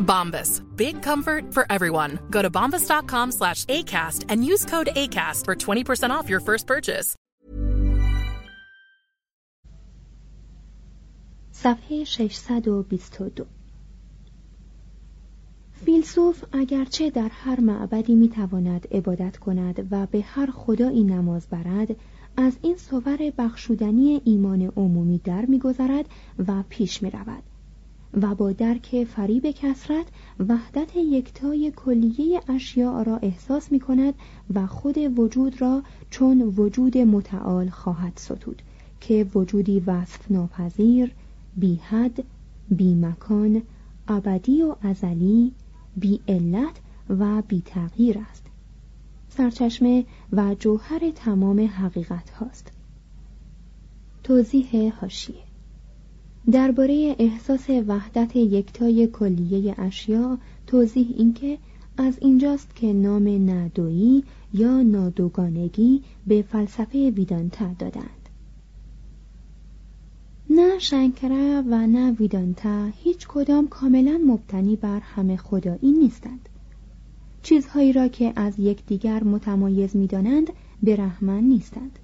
Bombas. Big comfort for everyone. Go to bombas.com slash ACAST and use code ACAST for 20% off your first purchase. صفحه 622 فیلسوف اگرچه در هر معبدی می‌تواند عبادت کند و به هر خدایی نماز برد از این صور بخشودنی ایمان عمومی در میگذرد و پیش می‌رود و با درک فریب کسرت وحدت یکتای کلیه اشیاء را احساس می کند و خود وجود را چون وجود متعال خواهد ستود که وجودی وصف ناپذیر بی حد بی مکان ابدی و ازلی بی علت و بی تغییر است. سرچشمه و جوهر تمام حقیقت هاست. توضیح هاشیه درباره احساس وحدت یکتای کلیه اشیا توضیح اینکه از اینجاست که نام ندویی یا نادوگانگی به فلسفه ویدانتا دادند. نه شنکره و نه ویدانتا هیچ کدام کاملا مبتنی بر همه خدایی نیستند. چیزهایی را که از یکدیگر متمایز می‌دانند برهمن نیستند.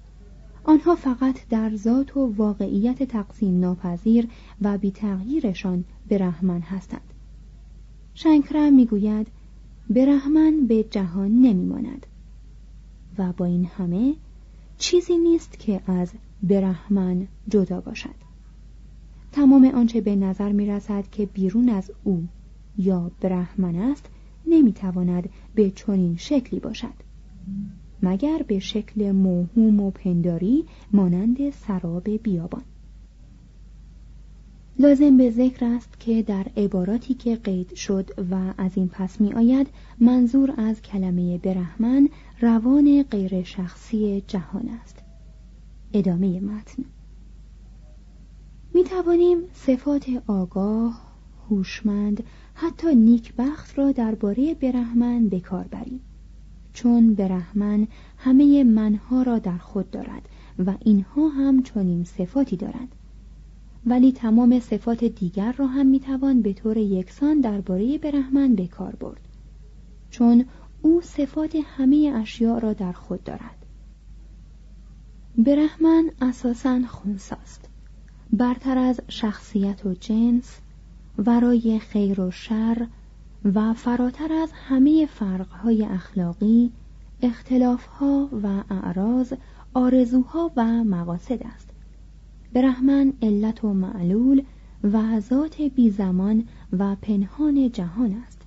آنها فقط در ذات و واقعیت تقسیم ناپذیر و بیتغییرشان برهمن هستند. شنکرا می‌گوید برهمن به جهان نمیماند. و با این همه چیزی نیست که از برهمن جدا باشد. تمام آنچه به نظر می رسد که بیرون از او یا برهمن است نمی‌تواند به چنین شکلی باشد. مگر به شکل موهوم و پنداری مانند سراب بیابان. لازم به ذکر است که در عباراتی که قید شد و از این پس می آید منظور از کلمه برهمن روان غیر شخصی جهان است. ادامه متن. می توانیم صفات آگاه، هوشمند، حتی نیکبخت را درباره برهمن به کار بریم. چون برهمن همه منها را در خود دارد و اینها هم چنین صفاتی دارند. ولی تمام صفات دیگر را هم می‌توان به طور یکسان درباره برهمن به کار برد. چون او صفات همه اشیاء را در خود دارد. برهمن اساسا خونساست. برتر از شخصیت و جنس ورای خیر و شر و فراتر از همه فرقهای اخلاقی اختلافها و اعراض آرزوها و مقاصد است. برهمن علت و معلول و ذات بی زمان و پنهان جهان است.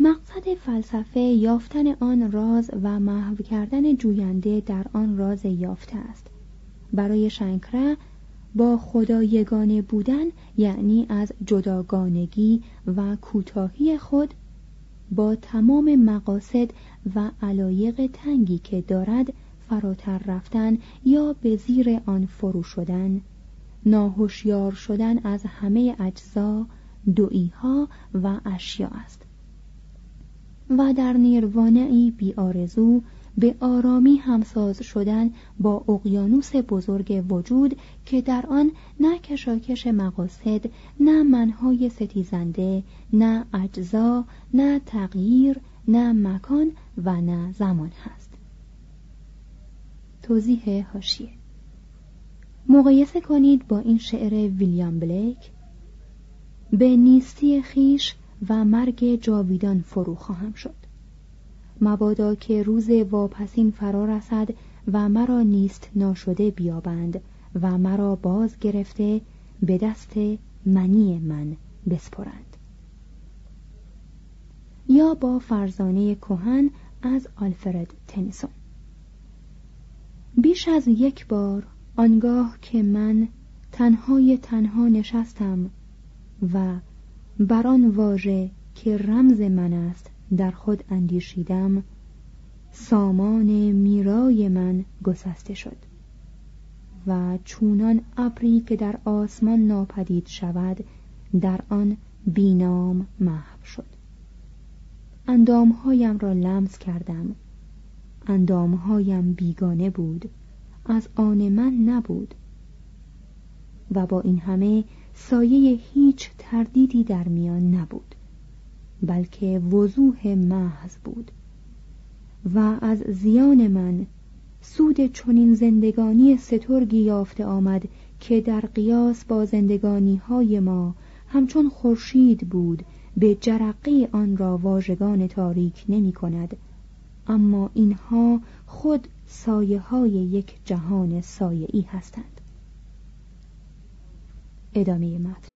مقصد فلسفه یافتن آن راز و محو کردن جوینده در آن راز یافته است. برای شنکره با خدا یگانه بودن یعنی از جداگانگی و کوتاهی خود با تمام مقاصد و علایق تنگی که دارد فراتر رفتن یا به زیر آن فرو شدن ناهوشیار شدن از همه اجزا دویها و اشیا است. و در نیروانعی بی آرزو به آرامی همساز شدن با اقیانوس بزرگ وجود که در آن نه کشاکش مقاصد نه منهای ستیزنده نه اجزا نه تغییر نه مکان و نه زمان هست. توضیح هاشیه مقایسه کنید با این شعر ویلیام بلیک. به نیستی خیش و مرگ جاویدان فرو خواهم شد. مبادا که روز واپسین فرا رسد و مرا نیست ناشده بیابند و مرا باز گرفته به دست منی من بسپرند. یا با فرزانه کهن از آلفرد تنیسون. بیش از یک بار آنگاه که من تنهای تنها نشستم و بر آن واژه که رمز من است در خود اندیشیدم سامان میرای من گسسته شد و چونان ابری که در آسمان ناپدید شود در آن بینام محو شد. اندامهایم را لمس کردم. اندامهایم بیگانه بود از آن من نبود. و با این همه سایه هیچ تردیدی در میان نبود. بلکه وضوح محض بود. و از زیان من سود چنین زندگانی سترگی یافته آمد که در قیاس با زندگانی های ما همچون خورشید بود به جرقه آن را واژگان تاریک نمی کند. اما اینها خود سایه های یک جهان سایه ای هستند. ادامه متن.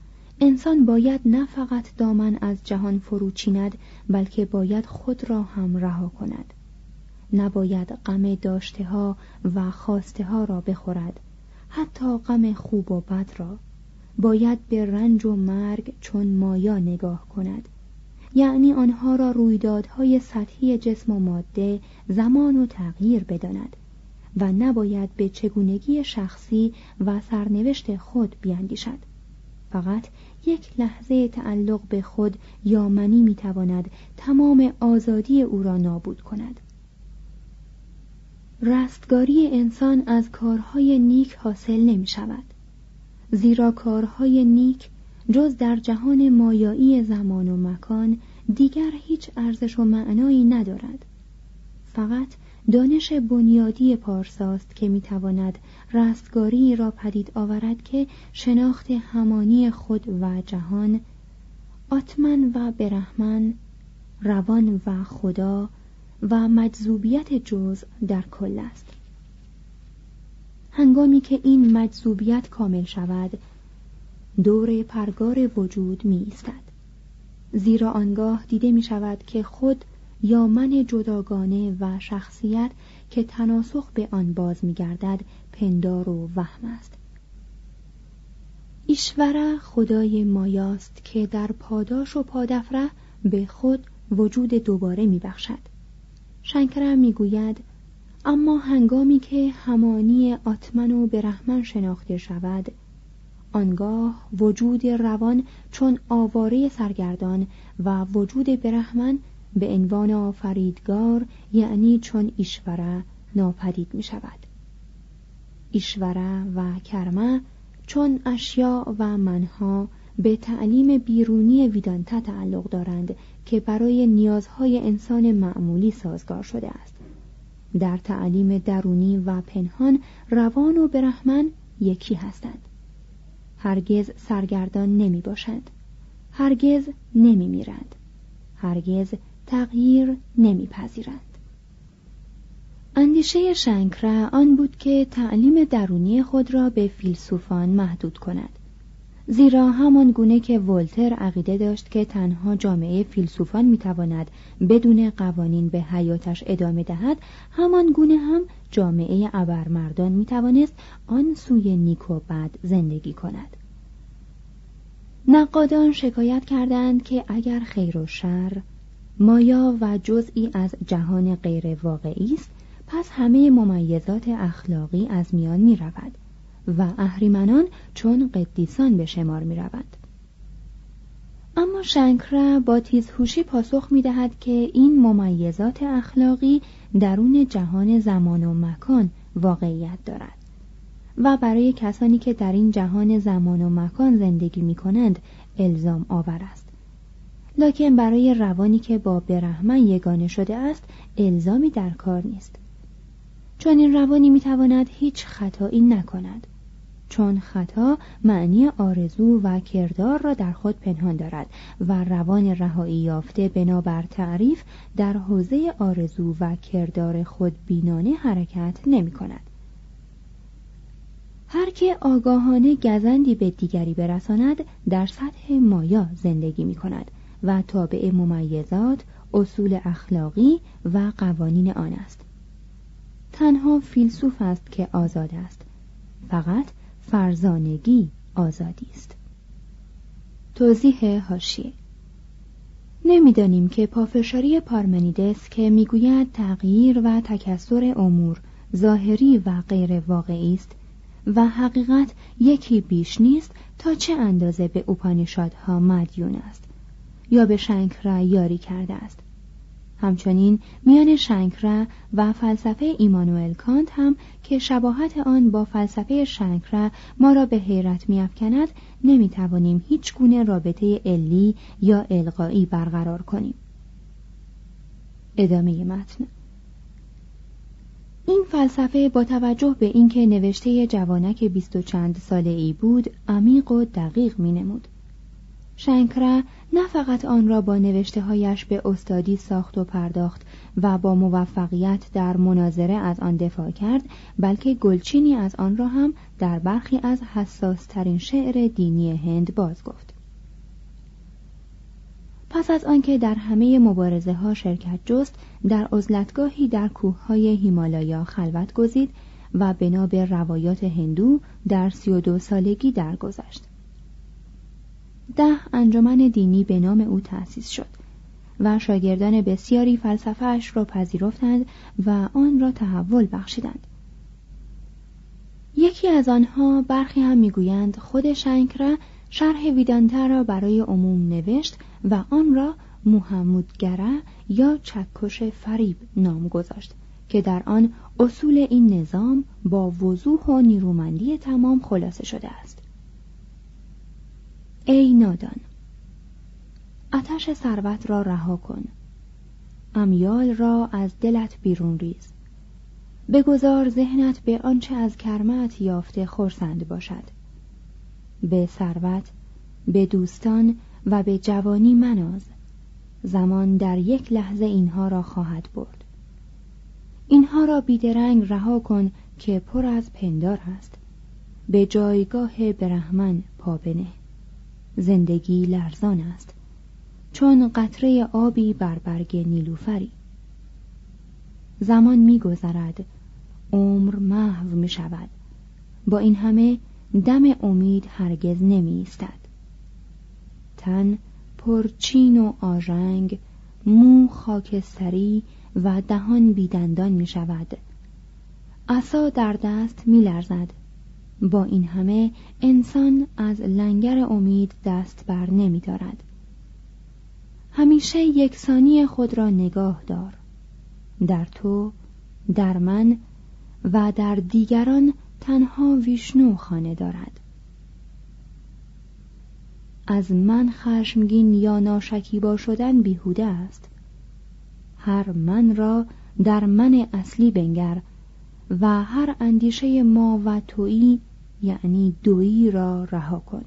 انسان باید نه فقط دامن از جهان فرو چیند بلکه باید خود را هم رها کند. نباید غم داشته ها و خواسته ها را بخورد حتی غم خوب و بد را. باید به رنج و مرگ چون مایا نگاه کند. یعنی آنها را رویدادهای سطحی جسم و ماده زمان و تغییر بداند و نباید به چگونگی شخصی و سرنوشت خود بیاندیشد فقط یک لحظه تعلق به خود یا منی می‌تواند تمام آزادی او را نابود کند. رستگاری انسان از کارهای نیک حاصل نمی شود زیرا کارهای نیک جز در جهان مایایی زمان و مکان دیگر هیچ ارزش و معنایی ندارد. فقط دانش بنیادی پارساست که می‌تواند رستگاری را پدید آورد که شناخت همانی خود و جهان آتمن و برهمن روان و خدا و مجذوبیت جز در کل است. هنگامی که این مجذوبیت کامل شود دور پرگار وجود می ایستد زیرا آنگاه دیده می شود که خود یا من جداگانه و شخصیت که تناسخ به آن باز میگردد پندار و وهم است. ایشوره خدای مایاست که در پاداش و پادفره به خود وجود دوباره میبخشد. شنکره می‌گوید اما هنگامی که همانی آتمن و برهمن شناخته شود آنگاه وجود روان چون آواره سرگردان و وجود برهمن به عنوان آفریدگار یعنی چون ایشوره ناپدید می شود ایشوره و کرمه چون اشیاء و منها به تعلیم بیرونی ویدانتا تعلق دارند که برای نیازهای انسان معمولی سازگار شده است. در تعلیم درونی و پنهان روان و برهمن یکی هستند. هرگز سرگردان نمی باشند هرگز نمی میرند هرگز تغییر نمیپذیرند. اندیشه شنکره آن بود که تعلیم درونی خود را به فیلسوفان محدود کند زیرا همان گونه که ولتر عقیده داشت که تنها جامعه فیلسوفان می‌تواند بدون قوانین به حیاتش ادامه دهد همان گونه هم جامعه ابرمردان می‌توانست آن سوی نیک و بد زندگی کند. نقادان شکایت کردند که اگر خیر و شر مایا و جزئی از جهان غیر واقعی است پس همه ممیزات اخلاقی از میان می رود و اهریمنان چون قدیسان به شمار می رود. اما شنکره با تیزهوشی پاسخ می دهد که این ممیزات اخلاقی درون جهان زمان و مکان واقعیت دارد و برای کسانی که در این جهان زمان و مکان زندگی می کنند الزام آور است لکن برای روانی که با برهمن یگانه شده است الزامی در کار نیست. چون این روانی می‌تواند هیچ خطایی نکند. چون خطا معنی آرزو و کردار را در خود پنهان دارد و روان رهایی یافته بنابر تعریف در حوزه آرزو و کردار خود بینانه حرکت نمی کند. هر که آگاهانه گزندی به دیگری برساند در سطح مایا زندگی می کند و تابع ممیزات اصول اخلاقی و قوانین آن است. تنها فیلسوف است که آزاد است. فقط فرزانگی آزادی است. توضیح هاشیه. نمی‌دانیم که پافشاری پارمنیدس که می‌گوید تغییر و تکسر امور ظاهری و غیر واقعی است و حقیقت یکی بیش نیست تا چه اندازه به اوپانیشادها مدیون است. یا به شنکره یاری کرده است. همچنین میان شنکره و فلسفه ایمانوئل کانت هم که شباهت آن با فلسفه شنکره ما را به حیرت میافکند نمی‌توانیم هیچ گونه رابطه علی یا القایی برقرار کنیم. ادامه متن. این فلسفه با توجه به اینکه نوشته جوانک بیست و چند ساله ای بود عمیق و دقیق می نمود. شنکره نه فقط آن را با نوشته هایش به استادی ساخت و پرداخت و با موفقیت در مناظره از آن دفاع کرد بلکه گلچینی از آن را هم در برخی از حساسترین شعر دینی هند باز گفت پس از آنکه در همه مبارزه ها شرکت جست در عزلتگاهی در کوه های هیمالایا خلوت گزید و بنا به روایات هندو در سی و دو سالگی درگذشت. ده انجمن دینی به نام او تأسیس شد و شاگردان بسیاری فلسفهاش را پذیرفتند و آن را تحول بخشیدند. یکی از آنها برخی هم می‌گویند خود شنکره شرح ویدانتا را برای عموم نوشت و آن را محمودگره یا چکش فریب نام گذاشت که در آن اصول این نظام با وضوح و نیرومندی تمام خلاصه شده است. ای نادان آتش ثروت را رها کن. امیال را از دلت بیرون ریز. بگذار ذهنت به آنچه از کرمت یافته خورسند باشد. به ثروت به دوستان و به جوانی مناز. زمان در یک لحظه اینها را خواهد برد. اینها را بیدرنگ رها کن که پر از پندار است. به جایگاه برهمن پا بنه. زندگی لرزان است. چون قطره آبی بر برگ نیلوفری. زمان میگذرد عمر محو می شود با این همه دم امید هرگز نمی ایستد تن پرچین و آژنگ مو خاکستری و دهان بیدندان می شود عصا در دست می لرزد با این همه انسان از لنگر امید دست بر نمی دارد. همیشه یکسانی خود را نگاه دار. در تو در من و در دیگران تنها ویشنو خانه دارد. از من خشمگین یا ناشکیبا شدن بیهوده است. هر من را در من اصلی بنگر و هر اندیشه ما و تویی یعنی دویی را رها کن.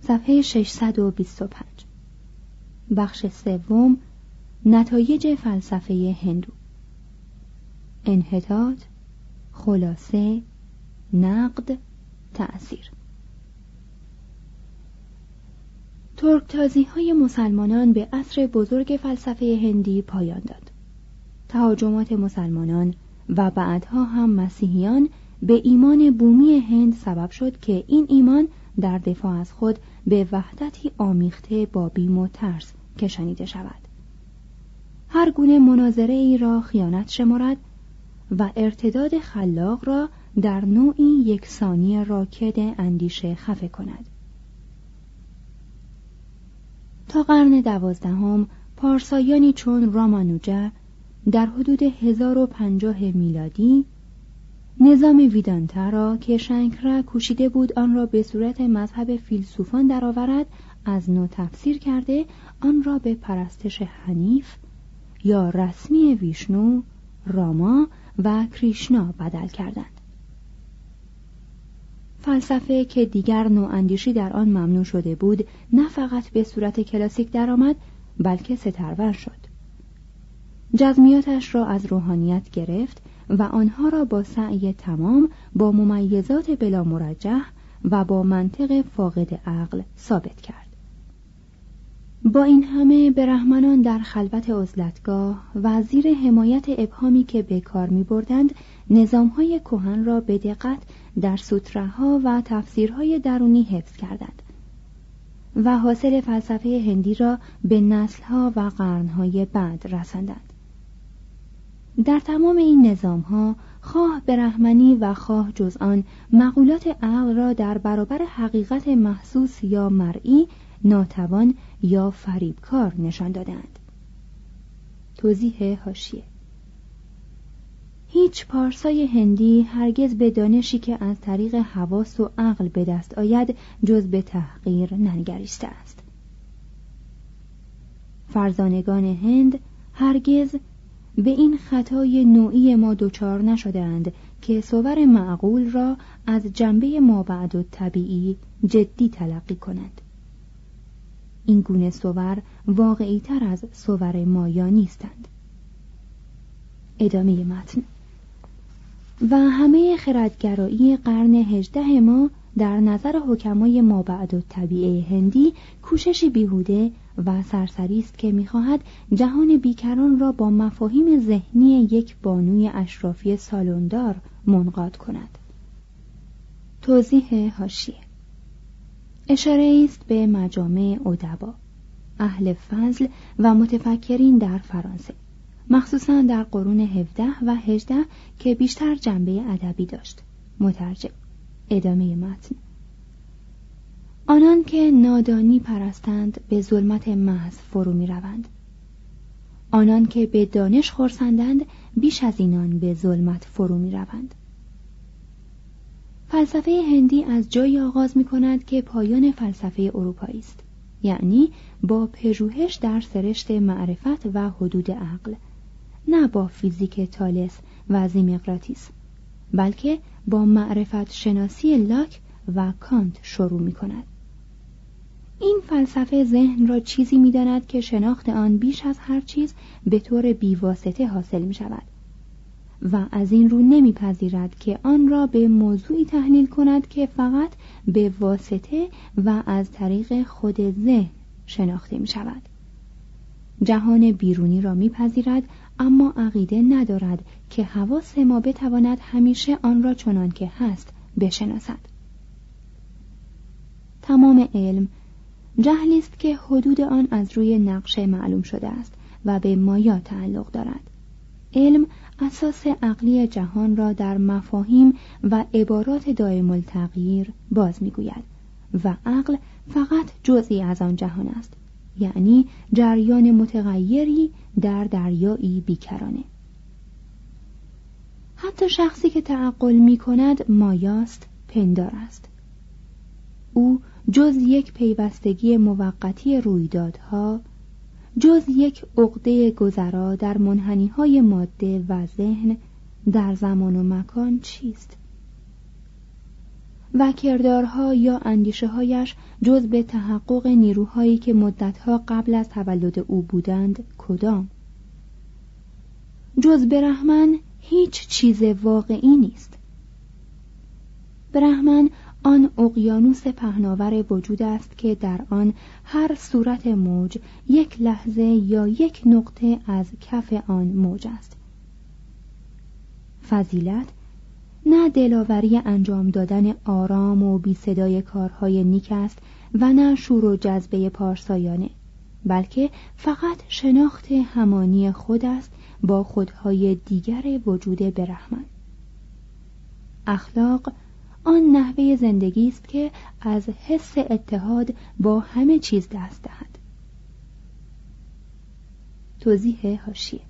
صفحه 625 بخش سوم نتایج فلسفه هندو. انحطاط خلاصه نقد تأثیر. ترکتازی های مسلمانان به عصر بزرگ فلسفه هندی پایان داد. تهاجمات مسلمانان و بعدها هم مسیحیان به ایمان بومی هند سبب شد که این ایمان در دفاع از خود به وحدتی آمیخته با بیم و ترس کشانیده شود. هر گونه مناظره ای را خیانت شمارد و ارتداد خلاق را در نوعی یکسانی راکد اندیشه خفه کند. تا قرن دوازدهم پارسایانی چون رامانوجا در حدود 1050 میلادی نظام ویدانتا را که شنکرا کوشیده بود آن را به صورت مذهب فیلسوفان درآورد از نو تفسیر کرده آن را به پرستش حنیف یا رسمی ویشنو، راما و کریشنا بدل کردند. فلسفه که دیگر نواندیشی در آن ممنوع شده بود نه فقط به صورت کلاسیک درآمد بلکه سترور شد. جزمیاتش را از روحانیت گرفت و آنها را با سعی تمام با ممیزات بلا مرجح و با منطق فاقد عقل ثابت کرد. با این همه برهمنان در خلوت عزلتگاه و زیر حمایت ابهامی که به کار می بردند نظامهای کهن را به دقت در سوترهها و تفسیرهای درونی حفظ کردند و حاصل فلسفه هندی را به نسلها و قرنهای بعد رساندند در تمام این نظامها خواه برهمنی و خواه جز آن مقولات عقل را در برابر حقیقت محسوس یا مرئی ناتوان یا فریبکار نشان دادند. توضیح هاشیه هیچ پارسای هندی هرگز به دانشی که از طریق حواس و عقل به دست آید جز به تحقیر ننگریسته است. فرزانگان هند هرگز به این خطای نوعی ما دچار نشدهاند که صور معقول را از جنبه مابعد و طبیعی جدی تلقی کنند این گونه صور واقعی تر از صور مایا نیستند. ادامه متن. و همه خردگرایی قرن هجده ما در نظر حکمای مابعد و طبیعه هندی کوششی بیهوده و سرسری است که می‌خواهد جهان بیکران را با مفاهیم ذهنی یک بانوی اشرافی سالوندار منقاد کند. توضیح هاشیه اشاره است به مجامع ادبا اهل فضل و متفکرین در فرانسه مخصوصا در قرون 17 و 18 که بیشتر جنبه ادبی داشت. مترجم ادامه متن. آنان که نادانی پرستند به ظلمت محض فرو می روند. آنان که به دانش خورسندند بیش از اینان به ظلمت فرو می روند. فلسفه هندی از جایی آغاز می کند که پایان فلسفه اروپایی است یعنی با پژوهش در سرشت معرفت و حدود عقل نه با فیزیک تالس و زیمقراتیس بلکه با معرفت شناسی لاک و کانت شروع می کند این فلسفه ذهن را چیزی می داند که شناخت آن بیش از هر چیز به طور بیواسطه حاصل می شود و از این رو نمیپذیرد که آن را به موضوعی تحلیل کند که فقط به واسطه و از طریق خود ذهن شناخته می شود جهان بیرونی را میپذیرد اما عقیده ندارد که حواس ما بتواند همیشه آن را چنان که هست بشناسد. تمام علم جهلی است که حدود آن از روی نقشه معلوم شده است و به مایا تعلق دارد. علم اساس عقلی جهان را در مفاهیم و عبارات دائم التغییر باز می‌گوید و عقل فقط جزئی از آن جهان است یعنی جریان متغیری در دریایی بیکرانه. حتی شخصی که تعقل می کند مایاست پندار است. او جز یک پیوستگی موقتی رویدادها جز یک عقده گذرا در منحنی های ماده و ذهن در زمان و مکان چیست؟ و کردارها یا اندیشه هایش جز به تحقق نیروهایی که مدتها قبل از تولد او بودند کدام؟ جز برهمن هیچ چیز واقعی نیست. برهمن آن اقیانوس پهناور وجود است که در آن هر صورت موج یک لحظه یا یک نقطه از کف آن موج است. فضیلت نه دلاوری انجام دادن آرام و بی صدای کارهای نیک است و نه شور و جذبه پارسایانه بلکه فقط شناخت همانی خود است با خودهای دیگر وجود برحمن اخلاق آن نحوه زندگی است که از حس اتحاد با همه چیز دست دهد. توضیح هاشیه.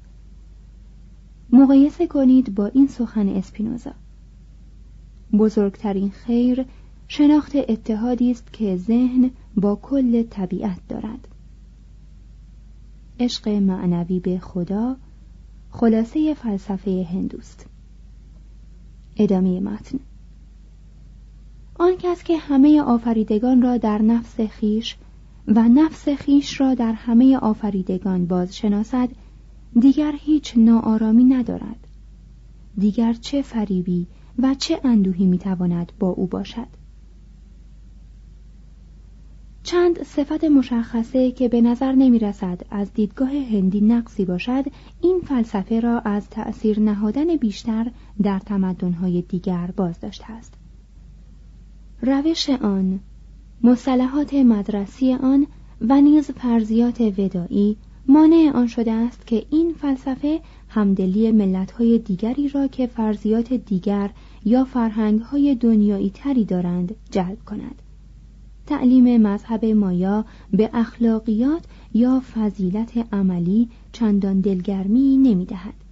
مقایسه کنید با این سخن اسپینوزا. بزرگترین خیر شناخت اتحادی است که ذهن با کل طبیعت دارد. عشق معنوی به خدا خلاصه فلسفه هندوست. ادامه متن. آن کس که همه آفریدگان را در نفس خیش و نفس خیش را در همه آفریدگان باز شناسد دیگر هیچ ناآرامی ندارد. دیگر چه فریبی و چه اندوهی می‌تواند با او باشد؟ چند صفت مشخصه که به نظر نمی رسد از دیدگاه هندی نقصی باشد این فلسفه را از تأثیر نهادن بیشتر در تمدنهای دیگر باز داشته است. روش آن مصطلحات مدرسی آن و نیز فرضیات ودایی مانع آن شده است که این فلسفه همدلی ملتهای دیگری را که فرضیات دیگر یا فرهنگهای دنیایی تری دارند جلب کند تعلیم مذهب مایا به اخلاقیات یا فضیلت عملی چندان دلگرمی نمی دهد.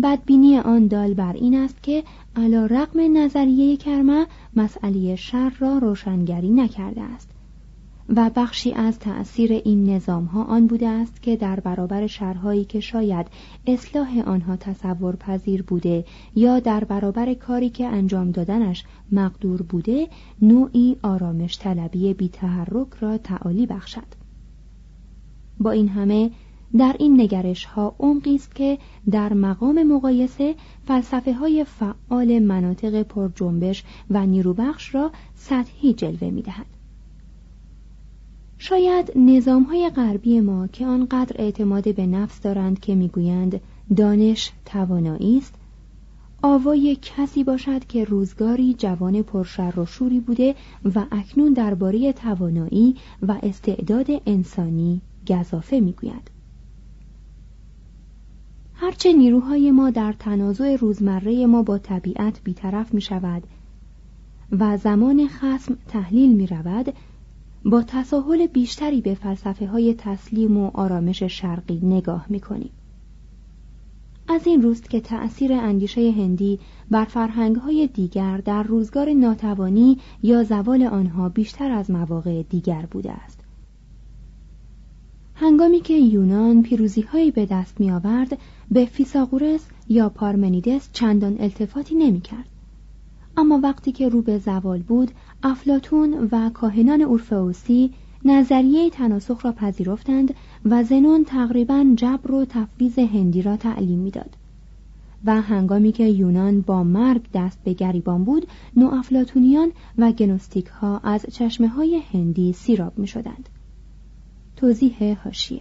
بدبینی آن دال بر این است که علا رقم نظریه کرمه مسئله شر را روشنگری نکرده است. و بخشی از تأثیر این نظام ها آن بوده است که در برابر شرهایی که شاید اصلاح آنها تصور پذیر بوده یا در برابر کاری که انجام دادنش مقدور بوده نوعی آرامش طلبی بی تحرک را تعالی بخشد. با این همه در این نگرش ها عمقی است که در مقام مقایسه فلسفه های فعال مناطق پر جنبش و نیروبخش را سطحی جلوه می دهد. شاید نظام های غربی ما که آنقدر اعتماد به نفس دارند که می‌گویند دانش توانایی است آوای کسی باشد که روزگاری جوان پرشر و شوری بوده و اکنون درباره توانایی و استعداد انسانی گذافه می‌گوید هرچه نیروهای ما در تنازع روزمره ما با طبیعت بیطرف می شود و زمان خسم تحلیل می رود با تساهل بیشتری به فلسفه های تسلیم و آرامش شرقی نگاه می کنیم. از این روست که تأثیر اندیشه هندی بر فرهنگ های دیگر در روزگار ناتوانی یا زوال آنها بیشتر از مواقع دیگر بوده است. هنگامی که یونان پیروزی هایی به دست می آورد به فیساغورس یا پارمنیدس چندان التفاتی نمی کرد. اما وقتی که رو به زوال بود افلاتون و کاهنان اورفئوسی نظریه تناسخ را پذیرفتند و زنون تقریبا جبر و تفویض هندی را تعلیم می‌داد و هنگامی که یونان با مرگ دست به گریبان بود افلاتونیان و گنوستیک ها از چشمه های هندی سیراب می شدند. توضیح هاشیه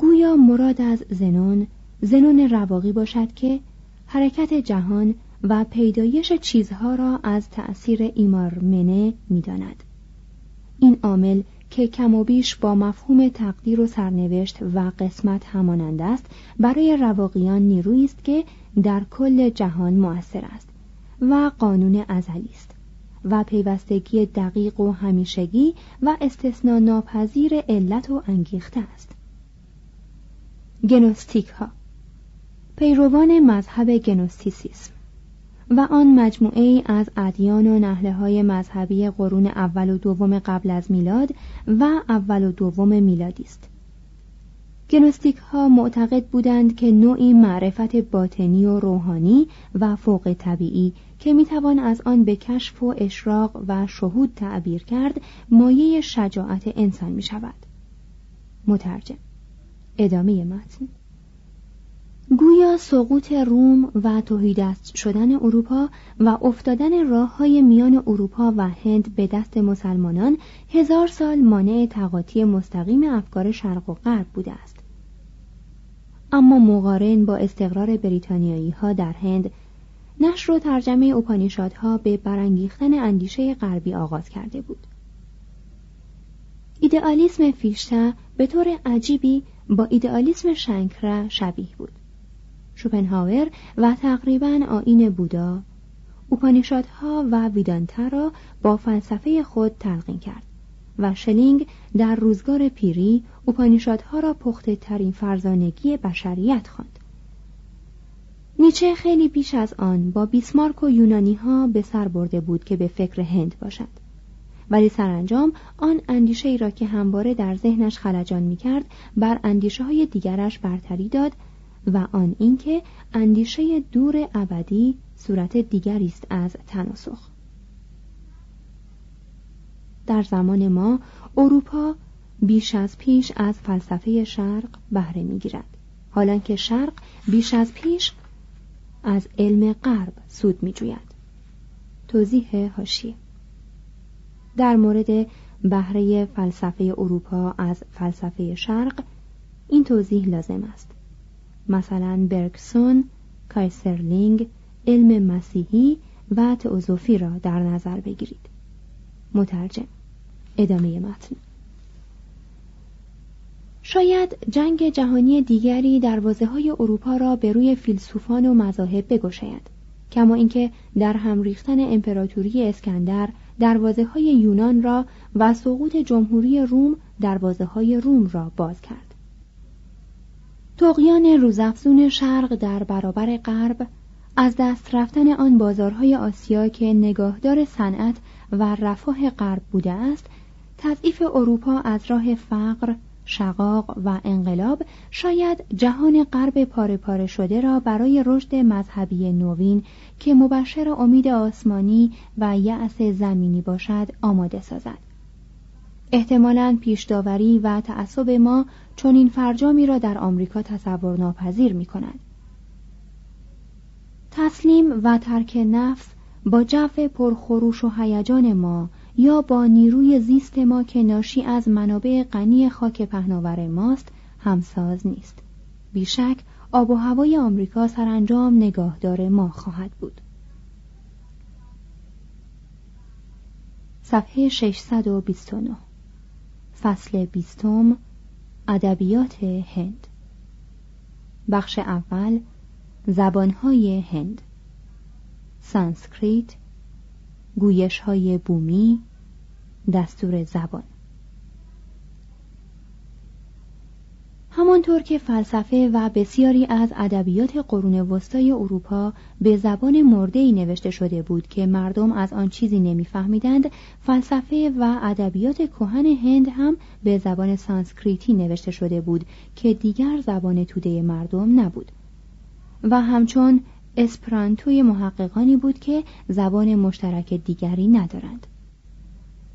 گویا مراد از زنون زنون رواقی باشد که حرکت جهان و پیدایش چیزها را از تأثیر ایمارمنه می‌داند. این عامل که کم و بیش با مفهوم تقدیر و سرنوشت و قسمت همانند است برای رواقیان نیرویی است که در کل جهان مؤثر است و قانون ازلی است. و پیوستگی دقیق و همیشگی و استثنا ناپذیر علت و انگیخته است. گنوستیک ها پیروان مذهب گنوستیسیسم و آن مجموعه ای از ادیان و نهله های مذهبی قرون اول و دوم قبل از میلاد و اول و دوم میلادی است. گنوستیک ها معتقد بودند که نوعی معرفت باطنی و روحانی و فوق طبیعی که می‌توان از آن به کشف و اشراق و شهود تعبیر کرد مایه شجاعت انسان می شود. مترجم ادامه متن گویا سقوط روم و توهیدست شدن اروپا و افتادن راه های میان اروپا و هند به دست مسلمانان هزار سال مانع تقاطی مستقیم افکار شرق و غرب بوده است اما مقارن با استقرار بریتانیایی ها در هند نشر و ترجمه اوپانیشادها به برانگیختن اندیشه غربی آغاز کرده بود ایدئالیسم فیشته به طور عجیبی با ایدئالیسم شنکره شبیه بود شوپنهاور و تقریبا آین بودا اوپانیشادها و ویدانتا را با فلسفه خود تلقین کرد و شلینگ در روزگار پیری اوپانیشادها را پخته ترین فرزانگی بشریت خواند. نیچه خیلی بیش از آن با بیسمارک و یونانی ها به سر برده بود که به فکر هند باشد. ولی سرانجام آن اندیشه ای را که همواره در ذهنش خلجان می کرد بر اندیشه های دیگرش برتری داد و آن اینکه اندیشه دور ابدی صورت دیگری است از تناسخ. در زمان ما اروپا بیش از پیش از فلسفه شرق بهره می‌گیرد. حالا که شرق بیش از پیش از علم غرب سود میجوید. توضیح هاشیه. در مورد بهره فلسفه اروپا از فلسفه شرق این توضیح لازم است. مثلا برگسون، کایسرلینگ، علم مسیحی و تئوزوفی را در نظر بگیرید. مترجم. ادامه متن. شاید جنگ جهانی دیگری دروازه های اروپا را به روی فیلسوفان و مذاهب بگشاید کما اینکه در هم ریختن امپراتوری اسکندر دروازه های یونان را و سقوط جمهوری روم دروازه های روم را باز کرد. تقیان روزافزون شرق در برابر غرب از دست رفتن آن بازارهای آسیا که نگاهدار صنعت و رفاه غرب بوده است تضعیف اروپا از راه فقر شقاق و انقلاب شاید جهان غرب پاره پاره شده را برای رشد مذهبی نوین که مبشر امید آسمانی و یأس زمینی باشد آماده سازد احتمالا پیشداوری و تعصب ما چون این فرجامی را در آمریکا تصور ناپذیر می کند. تسلیم و ترک نفس با جو پرخروش و هیجان ما یا با نیروی زیست ما که ناشی از منابع غنی خاک پهناور ماست همساز نیست. بیشک آب و هوای آمریکا سرانجام نگاهدار ما خواهد بود. صفحه 629 فصل بیستم ادبیات هند. بخش اول زبانهای هند. سانسکریت گویش های بومی دستور زبان. همانطور که فلسفه و بسیاری از ادبیات قرون وسطای اروپا به زبان مرده‌ای نوشته شده بود که مردم از آن چیزی نمیفهمیدند فلسفه و ادبیات کهن هند هم به زبان سانسکریتی نوشته شده بود که دیگر زبان توده مردم نبود. و همچون اسپرانتوی محققانی بود که زبان مشترک دیگری ندارند.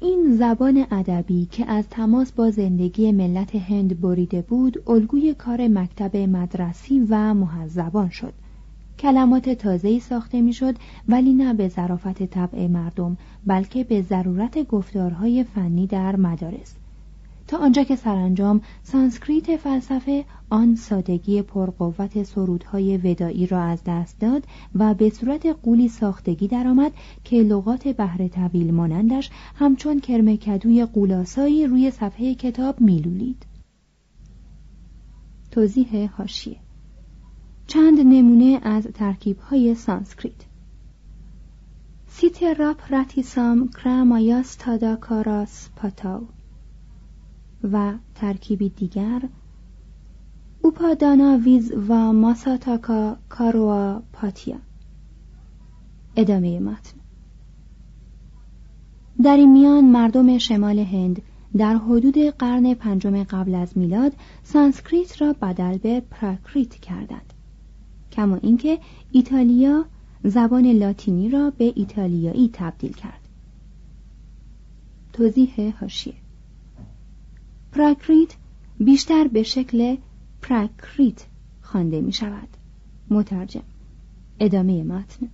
این زبان ادبی که از تماس با زندگی ملت هند بریده بود الگوی کار مکتب مدرسی و محذبان شد. کلمات تازه‌ای ساخته می‌شد ولی نه به ظرافت طبع مردم بلکه به ضرورت گفتارهای فنی در مدارس. تا آنجا که سرانجام سانسکریت فلسفه آن سادگی پرقوت سرودهای ودایی را از دست داد و به صورت قولی ساختگی درآمد که لغات بهره طویل مانندش همچون کرمکدوی قولاسایی روی صفحه کتاب میلولید. توضیح هاشیه چند نمونه از ترکیبهای سانسکریت. سیتراپ راتیسام کرامایاس تاداکاراس پاتاو و ترکیبی دیگر اوپادانا ویز و ماساتاکا کاروا پاتیا. ادامه متن. در این میان مردم شمال هند در حدود قرن پنجم قبل از میلاد سانسکریت را بدل به پراکریت کردند کما اینکه ایتالیا زبان لاتینی را به ایتالیایی تبدیل کرد. توضیح حاشیه. پراکریت بیشتر به شکل پراکریت خوانده می شود. مترجم. ادامه متن.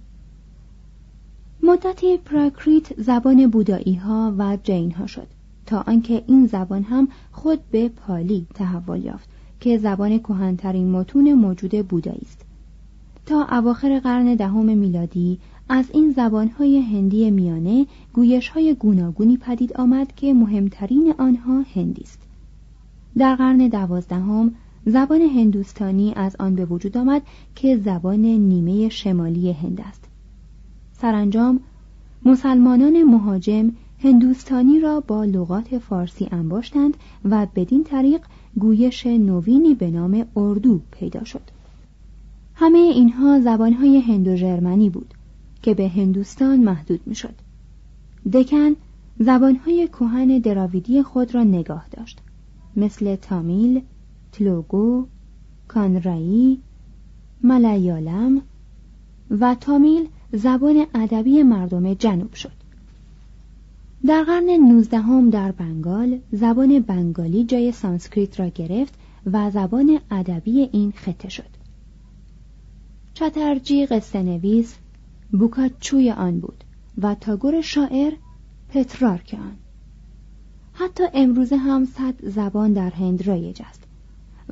مدتی پراکریت زبان بودایی ها و جین ها شد تا آنکه این زبان هم خود به پالی تحول یافت که زبان کهنترین متون موجود بودایی است. تا اواخر قرن دهم میلادی از این زبانهای هندی میانه گویشهای گوناگونی پدید آمد که مهمترین آنها هندی است. در قرن دوازدهم زبان هندوستانی از آن به وجود آمد که زبان نیمه شمالی هند است. سرانجام مسلمانان مهاجم هندوستانی را با لغات فارسی انباشتند و بدین طریق گویش نوینی به نام اردو پیدا شد. همه اینها زبانهای هندو ژرمنی بود که به هندوستان محدود می‌شد. دکن زبانهای کهن دراویدی خود را نگاه داشت. مثل تامیل، تلوگو، کانرایی، ملیالم و تامیل زبان ادبی مردم جنوب شد. در قرن نوزدهم در بنگال زبان بنگالی جای سانسکریت را گرفت و زبان ادبی این خطه شد. چترجی قصه نویس بوکاچوی آن بود و تاگور شاعر پترارک آن حتی امروزه هم صد زبان در هند رایج است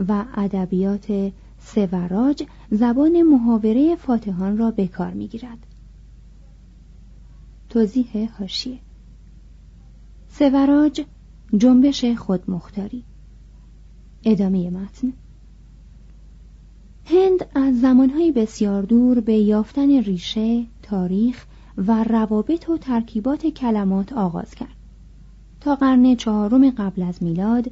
و ادبیات سوراج زبان محاوره فاتحان را به کار می‌گیرد. توضیح هاشیه سوراج جنبش خودمختاری ادامه متن. هند از زمانهای بسیار دور به یافتن ریشه، تاریخ و روابط و ترکیبات کلمات آغاز کرد. تا قرن چهارم قبل از میلاد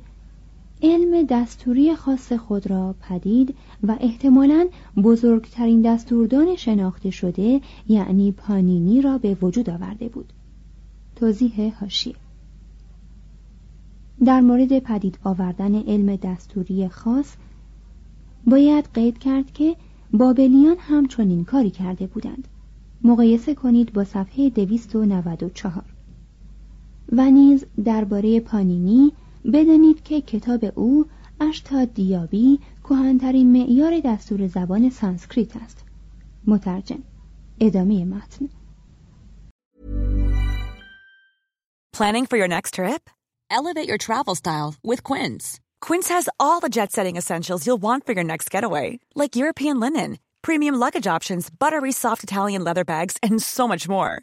علم دستوری خاص خود را پدید و احتمالاً بزرگترین دستوردان شناخته شده یعنی پانینی را به وجود آورده بود. توضیح هاشیه. در مورد پدید آوردن علم دستوری خاص باید قید کرد که بابلیان هم چنین کاری کرده بودند. مقایسه کنید با صفحه 294 و نیز درباره پانینی بدانید که کتاب او اشتا دیابی کهنترین معیار دستور زبان سانسکریت است مترجم ادامه متن Planning for your next trip? Elevate your travel style with Quince. Quince has all the jet setting essentials you'll want for your next getaway, like European linen, premium luggage options, buttery soft Italian leather bags, and so much more.